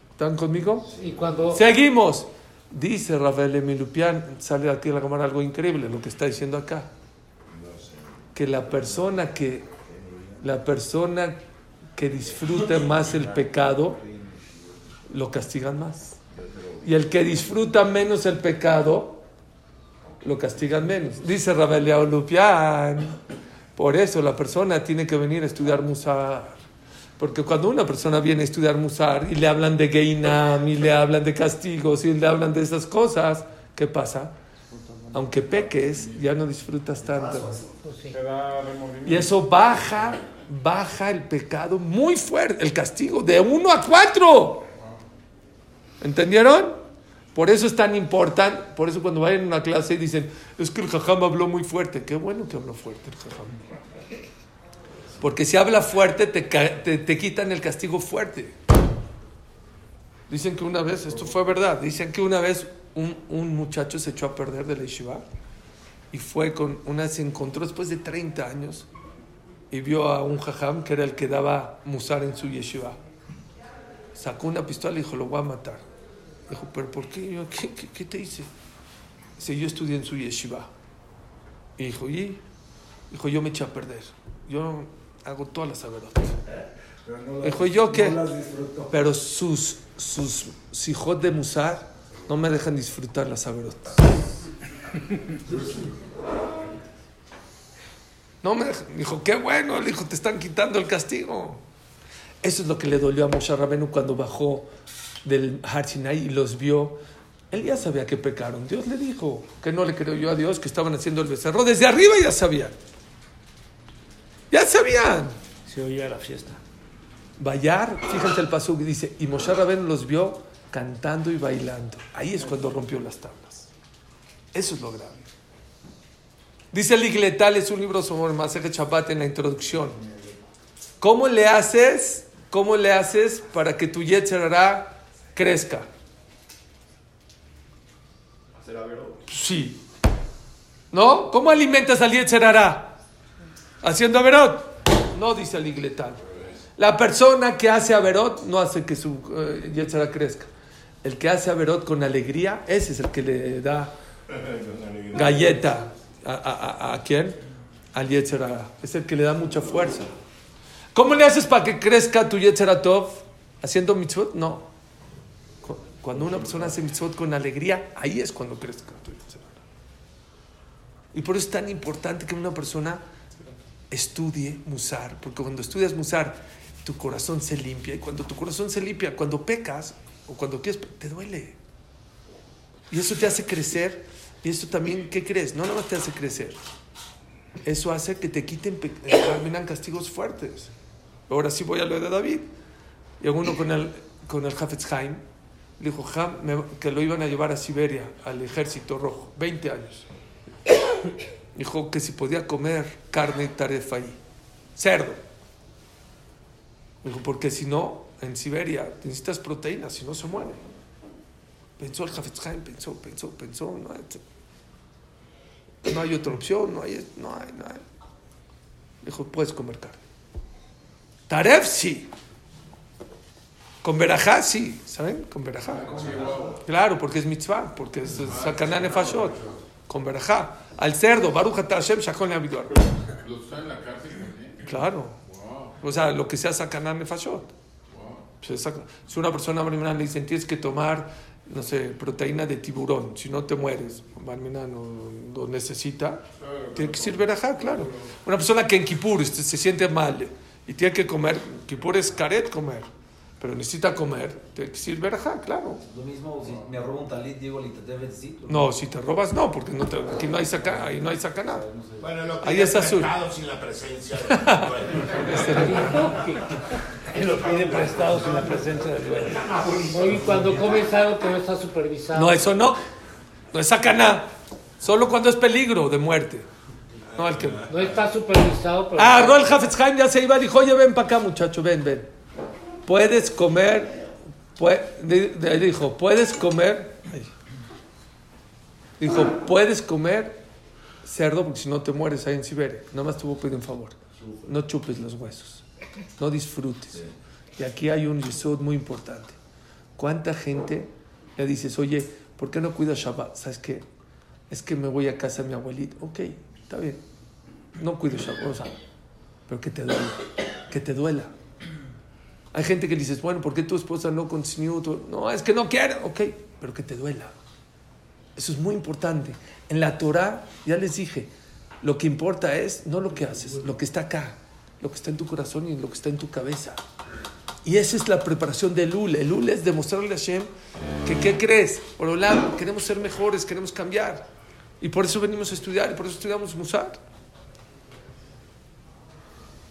¿Están conmigo? y cuando Seguimos. Dice Rafael Emilupian, sale aquí a la cámara algo increíble, lo que está diciendo acá. Que la persona que, la persona que disfruta más el pecado, lo castigan más. Y el que disfruta menos el pecado, lo castigan menos. Dice Rafael Lupian. Por eso la persona tiene que venir a estudiar Musar. Porque cuando una persona viene a estudiar Musar y le hablan de Geinam y le hablan de castigos y le hablan de esas cosas, ¿qué pasa? Aunque peques, ya no disfrutas tanto. Y eso baja, baja el pecado muy fuerte, el castigo de uno a cuatro. ¿Entendieron? Por eso es tan importante, por eso cuando vayan a una clase y dicen, es que el jajam habló muy fuerte. Qué bueno que habló fuerte el jajam. Porque si habla fuerte, te, te- te quitan el castigo fuerte. Dicen que una vez, esto fue verdad, dicen que una vez un, un muchacho se echó a perder de la yeshiva y fue con una, se encontró después de 30 años y vio a un jajam que era el que daba musar en su yeshiva. Sacó una pistola y dijo, lo voy a matar. Dijo, pero ¿por qué? Yo, ¿qué, qué, qué te hice? Dice, yo estudié en su yeshiva. Y dijo, ¿y? Dijo, yo me eché a perder. Yo hago todas las averotas. Dijo, ¿yo qué? Pero sus, sus, sus hijos de musar no me dejan disfrutar las averotas. No me dejan. Dijo, qué bueno, le dijo, te están quitando el castigo. Eso es lo que le dolió a Moshe Rabenu cuando bajó del Har Sinai y los vio. Él ya sabía que pecaron. Dios le dijo que no le creyó a Dios, que estaban haciendo el becerro. Desde arriba ya sabían. Ya sabían. Se oía la fiesta. Bayar, fíjense el paso que dice, y Moshe Rabenu los vio cantando y bailando. Ahí es cuando rompió las tablas. Eso es lo grave. Dice el Igletal, es un libro sobre el Maseje Shabbat en la introducción. ¿Cómo le haces, cómo le haces para que tu Yetzer Hara crezca? Sí. ¿No? ¿Cómo alimentas al Yetzer Hara? Haciendo Averot. No, dice el Igletal. La persona que hace Averot no hace que su eh, crezca. El que hace Averot con alegría, ese es el que le da galleta. ¿A, a, a- a quién? Al Yetzer Hara. Es el que le da mucha fuerza. ¿Cómo le haces para que crezca tu Yetzer Hara Tov? ¿Haciendo mitzvot? No. Cu- Cuando una persona hace mitzvot con alegría, ahí es cuando crezca tu. Y por eso es tan importante que una persona estudie Musar, porque cuando estudias Musar, tu corazón se limpia. Y cuando tu corazón se limpia, cuando pecas o cuando quieres, te duele. Y eso te hace crecer. Y eso también, ¿qué crees? No nada más te hace crecer. Eso hace que te quiten, terminan castigos fuertes. Ahora sí voy a lo de David. Llegó uno con el, con el Hafetz Haim. Le dijo que lo iban a llevar a Siberia, al ejército rojo, 20 años. Dijo que si podía comer carne tarefa ahí, cerdo. Dijo, porque si no, en Siberia necesitas proteínas, si no se muere. Pensó el Hafetz Haim, pensó, pensó, pensó. No hay, no hay otra opción, no hay, no hay, no hay. Dijo, puedes comer carne. Taref sí. Con verajá sí, ¿saben? Con verajá. Claro, porque es mitzvah, porque es sacaná nefashot. Con verajá. Al cerdo, Baruch Hashem, shakon le abidor. ¿Los están en la cárcel también? Claro. O sea, lo que sea sacaná nefashot. Pues es saca- Si una persona le dicen tienes que tomar, no sé, proteína de tiburón, si no te mueres, barminan no lo necesita, tiene que ser verajá, claro. Una persona que en Kipur este, se siente mal y tiene que comer, Kipur es caret comer, pero necesita comer, tiene que ser verajá, claro. Lo mismo si me robo un talit, digo, le intenté decir. No, si te robas, no, porque no te- aquí no hay saca, ahí no hay. Bueno, lo que Ahí es azul. sin la presencia. Él lo pide prestado sin la presencia del dueño. Oye, cuando comes algo que no está supervisado. No, eso no, no es sacaná, solo cuando es peligro de muerte. No, el que... No está supervisado, pero. Ah, Rol Hafetz Haim ya se iba, dijo, oye, ven para acá, muchacho, ven, ven. Puedes comer, dijo, puedes comer, dijo, puedes comer cerdo porque si no te mueres ahí en Siberia. Nada más te voy a pedir un favor, no chupes los huesos, no disfrutes. Y aquí hay un yesod muy importante. ¿Cuánta gente le dices, oye, ¿por qué no cuidas Shabbat? ¿Sabes qué? Es que me voy a casa de mi abuelito. Ok, está bien. No cuido Shabbat, o sea, pero que te duela, que te duela. Hay gente que dices, bueno, ¿por qué tu esposa no consiguió? tu-?" No, es que no quiere, ok, pero que te duela. Eso es muy importante. En la Torah, ya les dije, lo que importa es no lo que haces, lo que está acá, lo que está en tu corazón y lo que está en tu cabeza. Y esa es la preparación del Lul. El Lul es demostrarle a Hashem que, ¿qué crees? Por un lado, queremos ser mejores, queremos cambiar. Y por eso venimos a estudiar y por eso estudiamos Musar.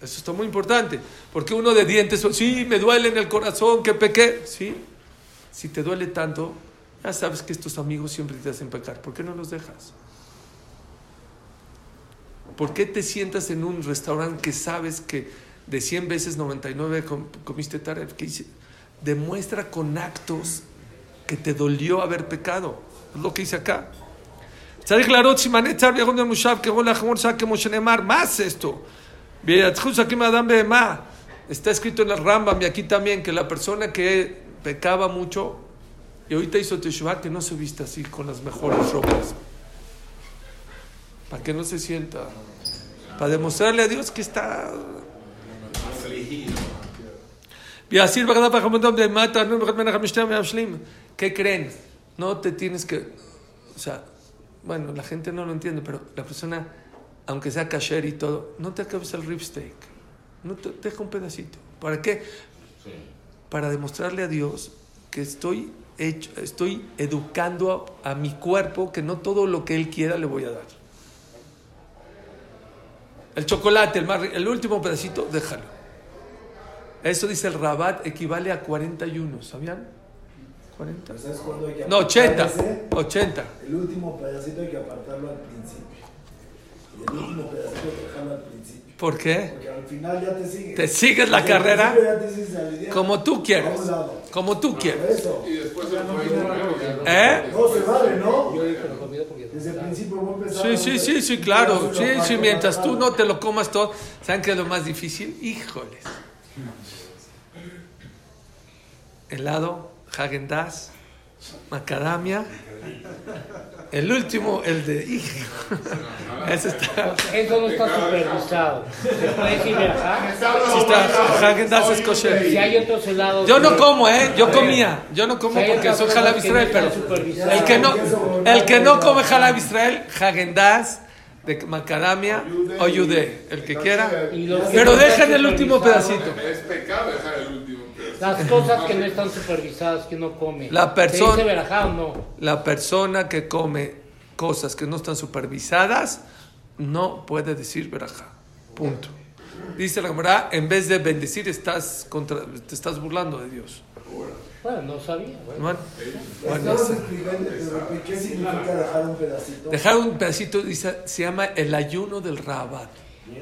Eso está muy importante. Porque uno de dientes, sí, me duele en el corazón, que pequé. Sí. Si te duele tanto, ya sabes que estos amigos siempre te hacen pecar. ¿Por qué no los dejas? ¿Por qué te sientas en un restaurante que sabes que de 100 veces 99 comiste taref? ¿Qué hice? Demuestra con actos que te dolió haber pecado. Es lo que hice acá. Más esto. Está escrito en el Rambam y aquí también que la persona que pecaba mucho y ahorita hizo Teshuvah que no se vista así con las mejores ropas. Para que no se sienta. Para demostrarle a Dios que está ¿Qué creen? No te tienes que. O sea, bueno, la gente no lo entiende, pero la persona aunque sea kasher y todo, no te acabes el rib steak. No te, deja un pedacito. ¿Para qué? Para demostrarle a Dios que estoy, hecho, estoy educando a, a mi cuerpo que no todo lo que Él quiera le voy a dar. El chocolate, el, más el último pedacito, déjalo. Eso dice el Rabat, equivale a 41, ¿sabían? 40. ¿Sabes cuándo hay que No, 80. apartar ese? 80. El último pedacito hay que apartarlo al principio. Y el último pedacito dejarlo al principio. ¿Por qué? Porque al final ya te sigues. Te sigues la el carrera ya te sigues la idea. como tú A quieres. un lado. Como tú Por quieres. eso. Y después puede ir ¿Eh? No se vale, ¿no? Yo dije, lo comida porque Desde el principio voy a empezar. Sí, sí, sí, sí, claro. Sí, sí, mientras tú no te lo comas todo. ¿Saben qué es lo más difícil? Híjoles. Helado, Hagen Dazs, macadamia. El último, el de. hijo. Ese está. Eso no está supervisado. ¿Se puede decir verajá? Sí está. Es kosher. Si hay otros helados. Yo no como, ¿eh? Yo comía. Yo no como Si porque soy Jalab Israel, pero el que no, el que no come Jalab Israel, Hagen Dazs de macadamia o yudé, el que quiera. Pero dejen el último pedacito. Es pecado dejar el último pedacito. Las cosas que no están supervisadas, que uno come. La persona- ¿Se dice verajá o no? La persona que come cosas que no están supervisadas no puede decir verajá. Punto. Dice la Gemara, en vez de bendecir estás contra, te estás burlando de Dios. Bueno, no sabía. bueno. Bueno, ¿qué significa dejar un pedacito? dejar un pedacito dice, se llama el ayuno del Rabat.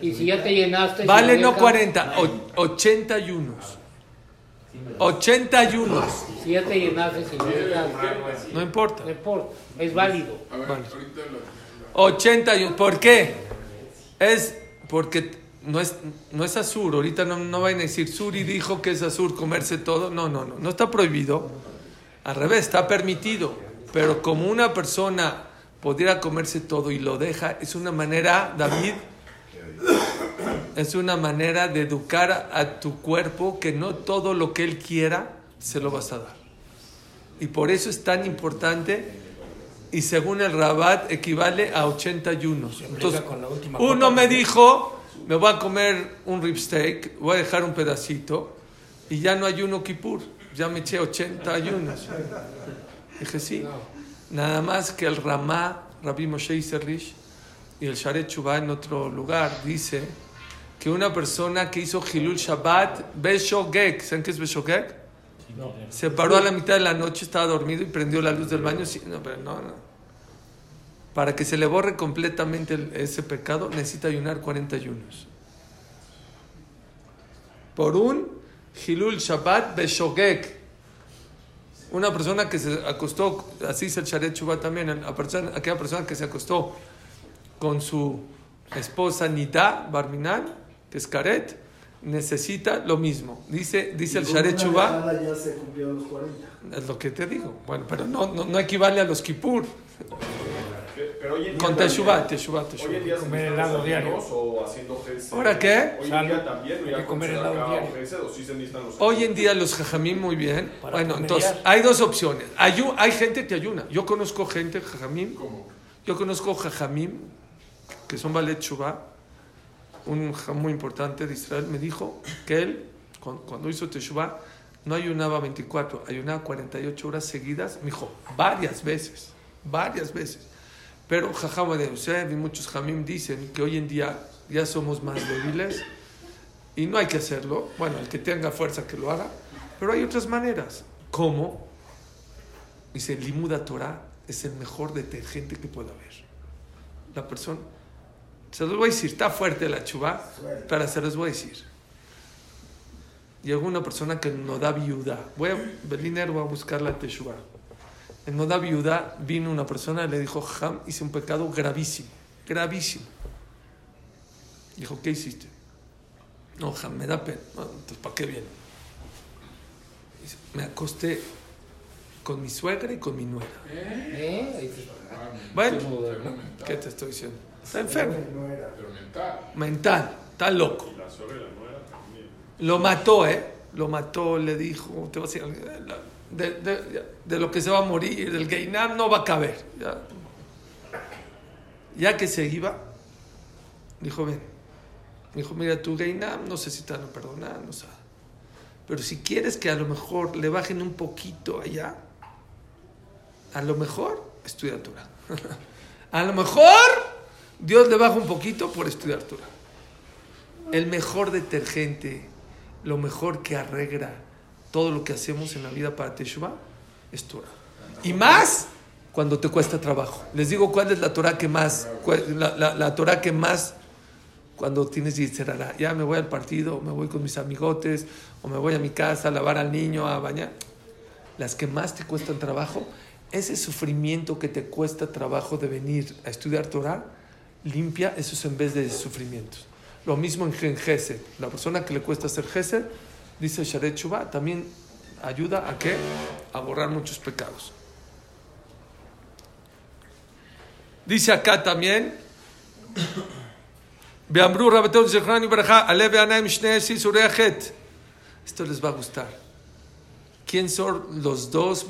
Y si ya te llenaste. Vale no dejas- 40, o- 80 ayunos. 80 ayunos. Dejas. No importa. No importa. Es válido. A ver, Vale. ahorita lo... 80 ayunos. ¿Por qué? Es porque no es, no es azur. Ahorita no, no vayan a decir, Suri dijo que es azur comerse todo. No, no, no. No está prohibido. Al revés, está permitido. Pero como una persona pudiera comerse todo y lo deja, es una manera, David, es una manera de educar a, tu cuerpo que no todo lo que él quiera se lo vas a dar. Y por eso es tan importante y según el Rabat equivale a 80 ayunos. Entonces, uno me dijo, me voy a comer un rib steak, voy a dejar un pedacito y ya no ayuno Kippur, ya me eché 80 ayunos. Dije, sí, nada más que el Ramá, Rabbi Moshe Iserlish y el Sharet Chubá en otro lugar dice que una persona que hizo Hilul Shabbat, Beshogek, ¿saben qué es Beshogek? Se paró a la mitad de la noche, estaba dormido y prendió la luz del baño. Sí, no, pero no, no. Para que se le borre completamente el- ese pecado, necesita ayunar 40 ayunos. Por un Hilul Shabbat Beshogek. Una persona que se acostó, así dice el Sharet también, persona- aquella persona que se acostó con su esposa Nida Barminal, que es Karet, necesita lo mismo. Dice, dice el Sharet Chubá. ya se cumplieron los 40. Es lo que te digo. Bueno, pero no, no, no equivale a los Kippur. Pe- Pero hoy en día Con también- Teshuvah, Teshuvah, Hoy en Teshuvah. día se Comer helado los diario. o haciendo. ¿Ahora qué? Hoy en día también, Hay ya que con comer tzedakah helado o diario. GC, o sí se necesitan los Hoy en día los jajamim muy bien. Para Bueno, promediar. entonces hay dos opciones. Ayu- hay gente que ayuna. Yo conozco gente, jajamim. ¿Cómo? Yo conozco jajamim que son Balet Shuvah. Un muy importante de Israel me dijo que él, cuando, hizo Teshuvah, no ayunaba 24, ayunaba 48 horas seguidas. Me dijo, varias veces, varias veces. Pero Jajam de Yosef y muchos jamim dicen que hoy en día ya somos más débiles y no hay que hacerlo. Bueno, el que tenga fuerza que lo haga, pero hay otras maneras. ¿Cómo? Dice, Limuda Torah es el mejor detergente que pueda haber. La persona, se los voy a decir, está fuerte la chuva, pero se los voy a decir. Llegó una persona que no da viuda. Voy a, Beliner voy a buscar la teshuva. En no da viuda vino una persona y le dijo, Jam, hice un pecado gravísimo, gravísimo. Dijo, ¿qué hiciste? No, Jam, me da pena. "No, entonces, ¿para qué viene? Dice, me acosté con mi suegra y con mi nuera. ¿Eh? Ahí te- Ah, Bueno. ¿Qué te estoy diciendo? Está enfermo. Pero mental. Mental, está loco. La suegra y la nuera también. Lo mató, ¿eh? Lo mató, le dijo, te voy a decir, de, de- de lo que se va a morir, del Geinam no va a caber. Ya, Ya que se iba, dijo, ven, dijo, mira, tu Geinam no sé si te van a perdonar, no sabe. Pero si quieres que a lo mejor le bajen un poquito allá, a lo mejor estudia Torah. a lo mejor Dios le baja un poquito por estudiar Torah. El mejor detergente, lo mejor que arregla todo lo que hacemos en la vida para Teshuvah es Torah. Y más cuando te cuesta trabajo. Les digo cuál es la Torah que más, la, la, la Torah que más cuando tienes Yitzhara. Ya me voy al partido, me voy con mis amigotes, o me voy a mi casa a lavar al niño, a bañar. Las que más te cuestan trabajo, ese sufrimiento que te cuesta trabajo de venir a estudiar Torah, limpia esos en vez de sufrimientos. Lo mismo en Gesed. La persona que le cuesta hacer Gesed, dice Sharet Shuvah, también ayuda a que a borrar muchos pecados. Dice acá también. Esto les va a gustar. ¿Quién son los dos,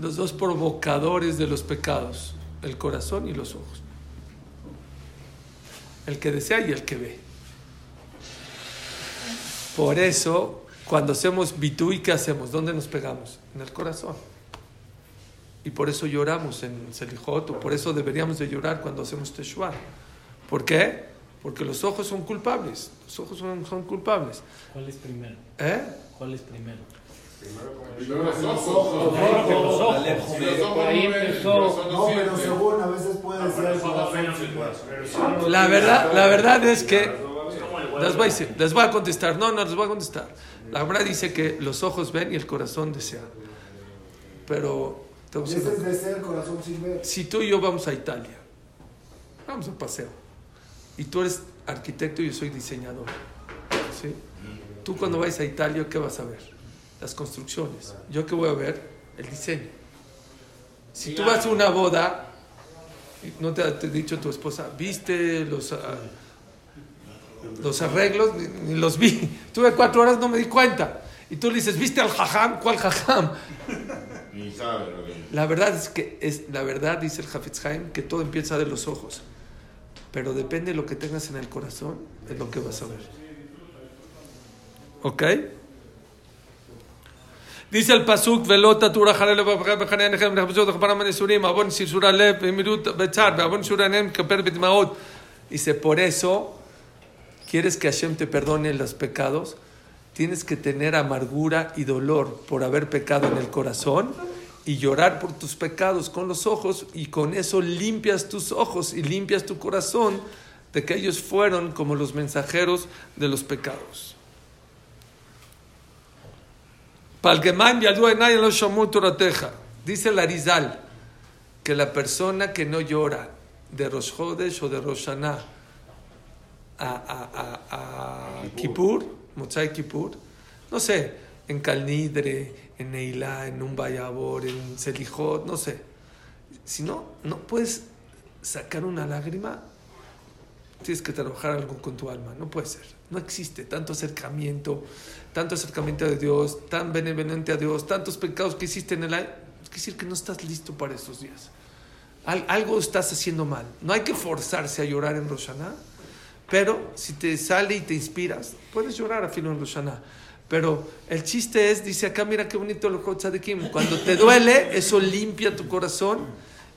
los dos provocadores de los pecados? El corazón y los ojos. El que desea y el que ve. Por eso, cuando hacemos bitui, ¿qué hacemos? ¿Dónde nos pegamos? En el corazón. Y por eso lloramos en Selijot, o por eso deberíamos de llorar cuando hacemos Teshuvah. ¿Por qué? Porque los ojos son culpables. Los ojos son, son culpables. ¿Cuál es primero? ¿Eh? ¿Cuál es primero? Primero los ojos. Los Ahí no el empezó. pero según a veces puede ser el corazón. La verdad, la verdad es que les voy, a decir- les voy a contestar. No, no, les voy a contestar. La verdad dice que los ojos ven y el corazón desea. Pero te voy a Y decir ese una es de ser corazón sin ver. Si tú y yo vamos a Italia, vamos a paseo, y tú eres arquitecto y yo soy diseñador, ¿sí? Tú cuando vayas a Italia, ¿qué vas a ver? Las construcciones. ¿Yo qué voy a ver? El diseño. Si tú vas a una boda, y no te ha dicho tu esposa, ¿viste los, ah, los arreglos? Ni, ni los vi. Tuve cuatro horas, no me di cuenta. Y tú le dices, ¿viste al jajam? ¿Cuál jajam? Ni sabe lo que La verdad es que es la verdad dice el Hafetz Haim que todo empieza de los ojos, pero depende de lo que tengas en el corazón es lo que vas a ver. ¿Ok? Dice el pasuk velota tura jarele b'chane nechem nechbezot chaparam nesurim abon sisura betzar abon sura nem kaper betmaot. Dice por eso quieres que Hashem te perdone los pecados tienes que tener amargura y dolor por haber pecado en el corazón y llorar por tus pecados con los ojos y con eso limpias tus ojos y limpias tu corazón de que ellos fueron como los mensajeros de los pecados. Dice el Arizal que la persona que no llora de Rosh Chodesh o de Rosh Hashanah a, a, a, a Kippur, Kippur, no sé, en Calnidre, en Neilá, en un Bayabor, en Selijot, no sé. Si no, no puedes sacar una lágrima, tienes que trabajar algo con tu alma. No puede ser. No existe tanto acercamiento, tanto acercamiento a Dios, tan benevolente a Dios, tantos pecados que hiciste en el año. Es decir, que no estás listo para esos días. Al- algo estás haciendo mal. No hay que forzarse a llorar en Roshaná, pero si te sale y te inspiras, puedes llorar a filo en Roshaná. Pero el chiste es, dice acá, mira qué bonito el Ojot Tzadikim. Cuando te duele, eso limpia tu corazón.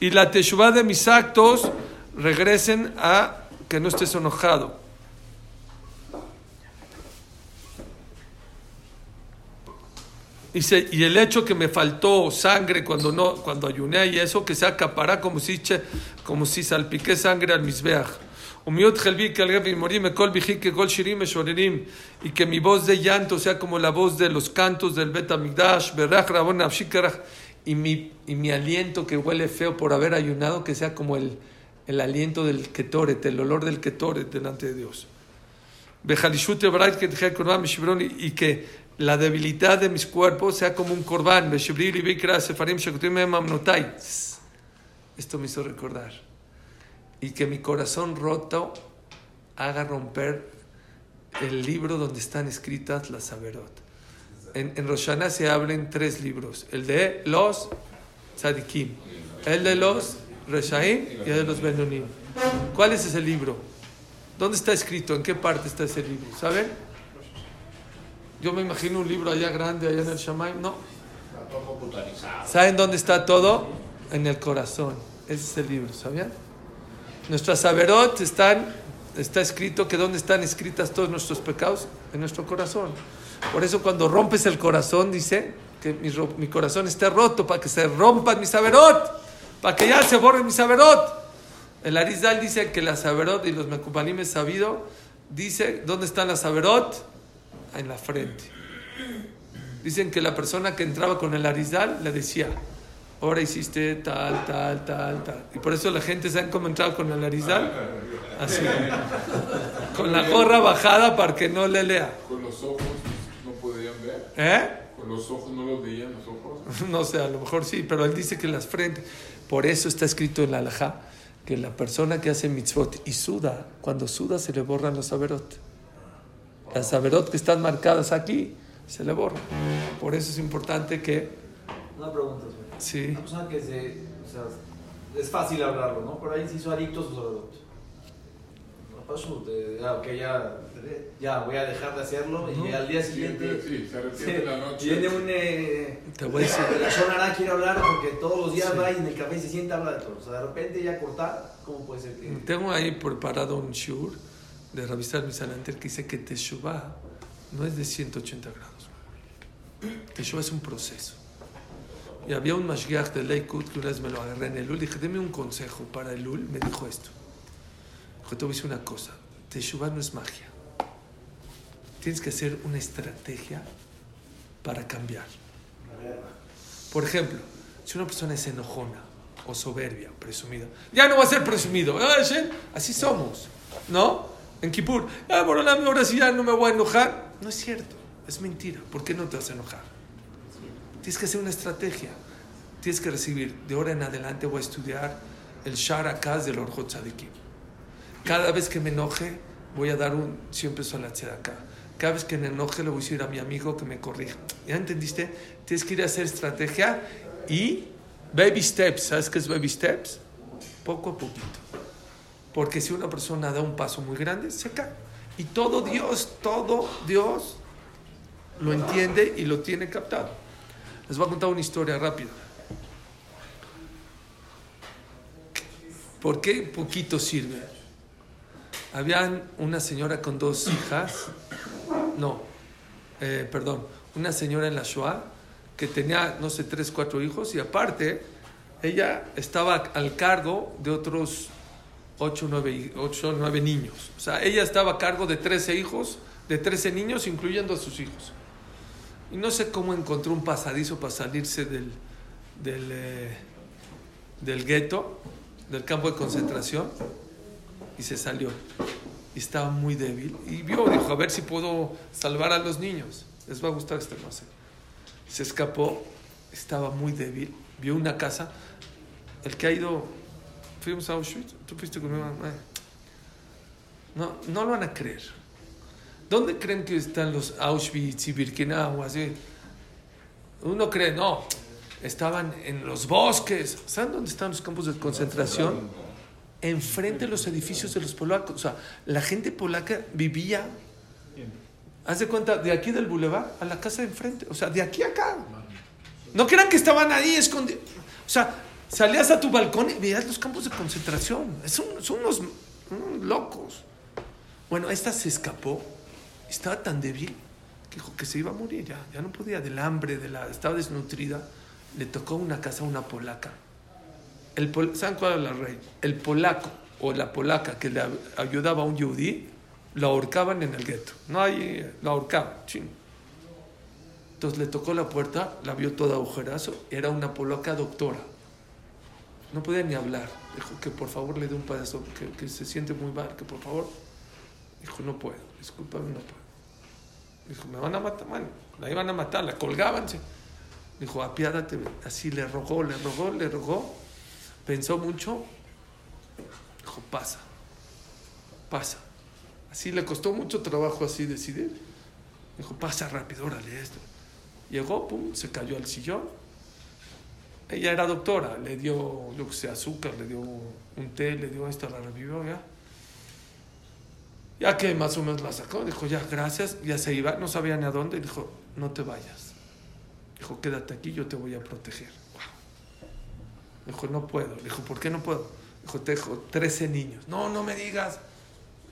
Y la teshuvah de mis actos regresen a que no estés enojado. Dice, y el hecho que me faltó sangre cuando no cuando ayuné y eso que se acapará como si che- como si salpiqué sangre al misbeach. Y que mi voz de llanto sea como la voz de los cantos del Bet Amigdash, berach y mi y mi aliento que huele feo por haber ayunado que sea como el el aliento del ketoret, el olor del ketoret delante de Dios. Y que la debilidad de mis cuerpos sea como un Mehem Amnotai. Esto me hizo recordar. Y que mi corazón roto haga romper el libro donde están escritas las Saberot. En, en se hablan tres libros: el de los Tzadikim, el de los Reshaim y el de los Benonim. ¿Cuál es ese libro? ¿Dónde está escrito? ¿En qué parte está ese libro? ¿Saben? Yo me imagino un libro allá grande, allá en el Shamaim. No. ¿Saben dónde está todo? En el corazón. Ese es el libro, ¿sabían? Nuestras saberot están, está escrito que dónde están escritas todos nuestros pecados, en nuestro corazón. Por eso cuando rompes el corazón, dice que mi, corazón esté roto para que se rompan mis saberot, para que ya se borren mis saberot. El Arizal dice que la saberot y los mecupalim es sabido, dice, ¿dónde están las saberot? En la frente. Dicen que la persona que entraba con el Arizal le decía, ahora hiciste tal, tal, tal, tal. Y por eso la gente se han comentado con el Arizal, así, con la gorra bajada para que no le lea. Con los ojos. ¿Eh? Con los ojos no los veían los ojos. No sé, a lo mejor sí, pero él dice que las frentes. Por eso está escrito en la alajá que la persona que hace mitzvot y suda, cuando suda se le borran los saberot. Las saberot que están marcadas aquí se le borran. Por eso es importante que. Una pregunta, güey. Sí. Una persona que se. O sea, es fácil hablarlo, ¿no? Pero ahí se hizo adicto a su sacerdote. No pasó, de, ya, ok, ya, ya voy a dejar de hacerlo y al día siguiente. Sí, se arrepiente en la noche. Viene un. Eh, Te voy a decir. de la zona quiere hablar porque todos los días Sí. va y en el café se sienta a hablar de todo. O sea, de repente ya cortar, ¿cómo puede ser que.? Tengo ahí preparado un shur de revisar Misalanter que dice que Teshuvah no es de 180 grados. Teshuvah es un proceso. Y había un mashgiach de Leikut que una vez me lo agarré en el Lul. Dije, deme un consejo para el Lul. Me dijo esto. Dijo, te voy a decir una cosa. Teshuvah no es magia. Tienes que hacer una estrategia para cambiar. Por ejemplo, si una persona es enojona o soberbia, presumida, ya no va a ser presumido. Así somos, ¿no? En Kippur, ah, ahora sí ya no me voy a enojar. No es cierto, es mentira. ¿Por qué no te vas a enojar? Tienes que hacer una estrategia. Tienes que recibir, de ahora en adelante voy a estudiar el Shar Akaz del Orjot Tzadikim. Cada vez que me enoje, voy a dar un 100 pesos a la tzedakah. Cada vez que me enoje, le voy a decir a mi amigo que me corrija. ¿Ya entendiste? Tienes que ir a hacer estrategia y baby steps. ¿Sabes qué es baby steps? Poco a poquito. Porque si una persona da un paso muy grande, se cae. Y todo Dios, todo Dios lo entiende y lo tiene captado. Les voy a contar una historia rápida. ¿Por qué poquito sirve? Habían una señora con dos hijas, no, eh, perdón, una señora en la Shoah que tenía, no sé, tres, cuatro hijos y aparte ella estaba al cargo de otros ocho nueve, ocho, nueve niños. O sea, ella estaba a cargo de 13 hijos, de 13 niños, incluyendo a sus hijos. Y no sé cómo encontró un pasadizo para salirse del, del, eh, del gueto, del campo de concentración, y se salió. Y estaba muy débil. Y vio, dijo, a ver si puedo salvar a los niños. Les va a gustar este sé Se escapó, estaba muy débil. Vio una casa. El que ha ido, fuimos a Auschwitz, tú fuiste conmigo. Eh. No, no lo van a creer. ¿Dónde creen que están los Auschwitz y Birkenau? Así? Uno cree, no, estaban en los bosques. ¿Saben dónde están los campos de concentración? Enfrente de los edificios de los polacos. O sea, la gente polaca vivía. Haz de cuenta, de aquí del bulevar a la casa de enfrente. O sea, de aquí a acá. No crean que estaban ahí escondidos. O sea, salías a tu balcón y veías los campos de concentración. Son, son unos, unos locos. Bueno, esta se escapó. Estaba tan débil que dijo que se iba a morir ya. Ya no podía, del hambre, de la, estaba desnutrida le tocó una casa a una polaca. El, ¿Saben cuál era la rey? El polaco o la polaca que le ayudaba a un yudí, lo ahorcaban en el gueto. No hay, lo ahorcaban, ching. Entonces le tocó la puerta, la vio toda agujerazo, era una polaca doctora. No podía ni hablar. Dijo que por favor le dé un pedazo, que, que se siente muy mal, que por favor. Dijo, no puedo, discúlpame, no puedo. Dijo, me van a matar, man. la iban a matar, la colgaban. ¿sí? Dijo, apiádate. Así le rogó, le rogó, le rogó. Pensó mucho. Dijo, pasa. Pasa. Así le costó mucho trabajo así decidir. Dijo, pasa rápido, órale esto. Llegó, pum, se cayó al sillón. Ella era doctora, le dio, yo que sé, azúcar, le dio un té, le dio esto, la revivió ya. Ya que más o menos la sacó, dijo, ya, gracias, ya se iba, no sabía ni a dónde, dijo, no te vayas. Dijo, quédate aquí, yo te voy a proteger. Dijo, no puedo. Dijo, ¿por qué no puedo? Dijo, te dejo 13 niños. No, no me digas.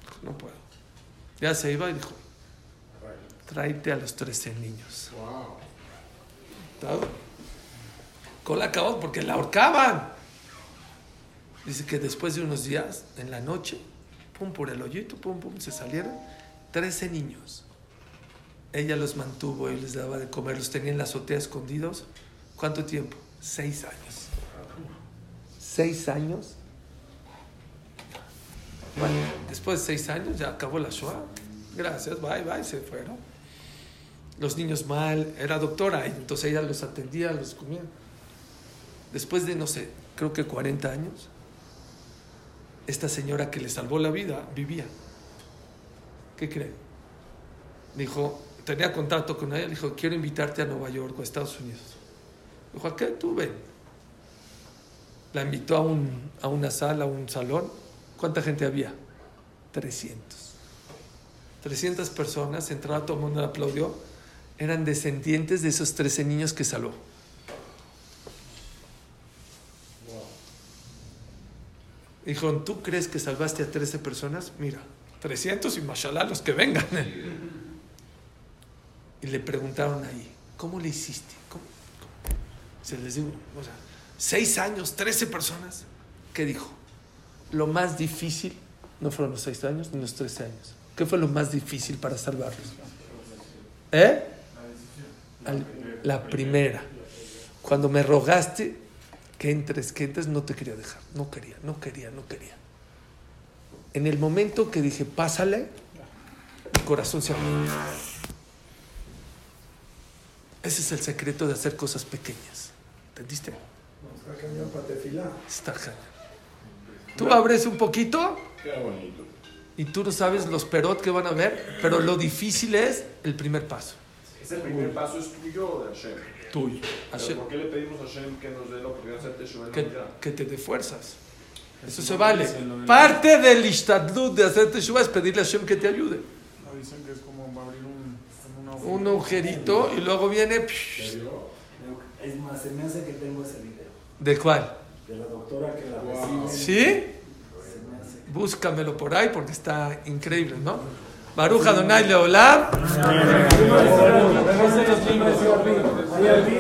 Dijo, no puedo. Ya se iba y dijo, tráete a los 13 niños. Wow. Con la acabó porque la ahorcaban. Dice que después de unos días, en la noche, pum, por el hoyito, pum, pum, se salieron 13 niños ella los mantuvo y les daba de comer, los tenía en la azotea escondidos. ¿Cuánto tiempo? Seis años. Seis años. Después de seis años ya acabó la Shoah. Gracias, bye, bye, se fueron. Los niños mal, era doctora, entonces ella los atendía, los comía. Después de, no sé, creo que 40 años, esta señora que le salvó la vida vivía. ¿Qué creen? Dijo, tenía contacto con ella, dijo, quiero invitarte a Nueva York o a Estados Unidos. Dijo, ¿a qué? Tú ven. La invitó a, un, a una sala, a un salón. ¿Cuánta gente había? 300. 300 personas, entraba todo el mundo, aplaudió. Eran descendientes de esos 13 niños que salvó. Dijo, ¿tú crees que salvaste a 13 personas? Mira, 300 y mashallah los que vengan. Y le preguntaron ahí, ¿cómo le hiciste? Se les dijo, o sea, seis años, trece personas. ¿Qué dijo? Lo más difícil no fueron los seis años ni los trece años. ¿Qué fue lo más difícil para salvarlos? ¿Eh? la primera. Cuando me rogaste que entres, que entres, no te quería dejar. No quería, no quería, no quería. En el momento que dije, pásale, mi corazón se abrió. Ese es el secreto de hacer cosas pequeñas. ¿Entendiste? Está genial. Tú abres un poquito. Y tú no sabes los perot que van a ver, pero lo difícil es el primer paso. ¿Ese primer paso es tuyo o de Hashem? Tuyo. ¿Por qué le pedimos a Hashem que nos dé la oportunidad de hacer que, que te dé fuerzas. Eso se vale. Parte del ishtadlut de hacer teshuva es pedirle a Hashem que te ayude. Dicen que es como abrir un un agujerito y luego viene. Es más, se me hace que tengo ese. ¿De cuál? De la doctora que la recibe. ¿Sí? Búscamelo por ahí porque está increíble, ¿no? Baruja Donai Leolam.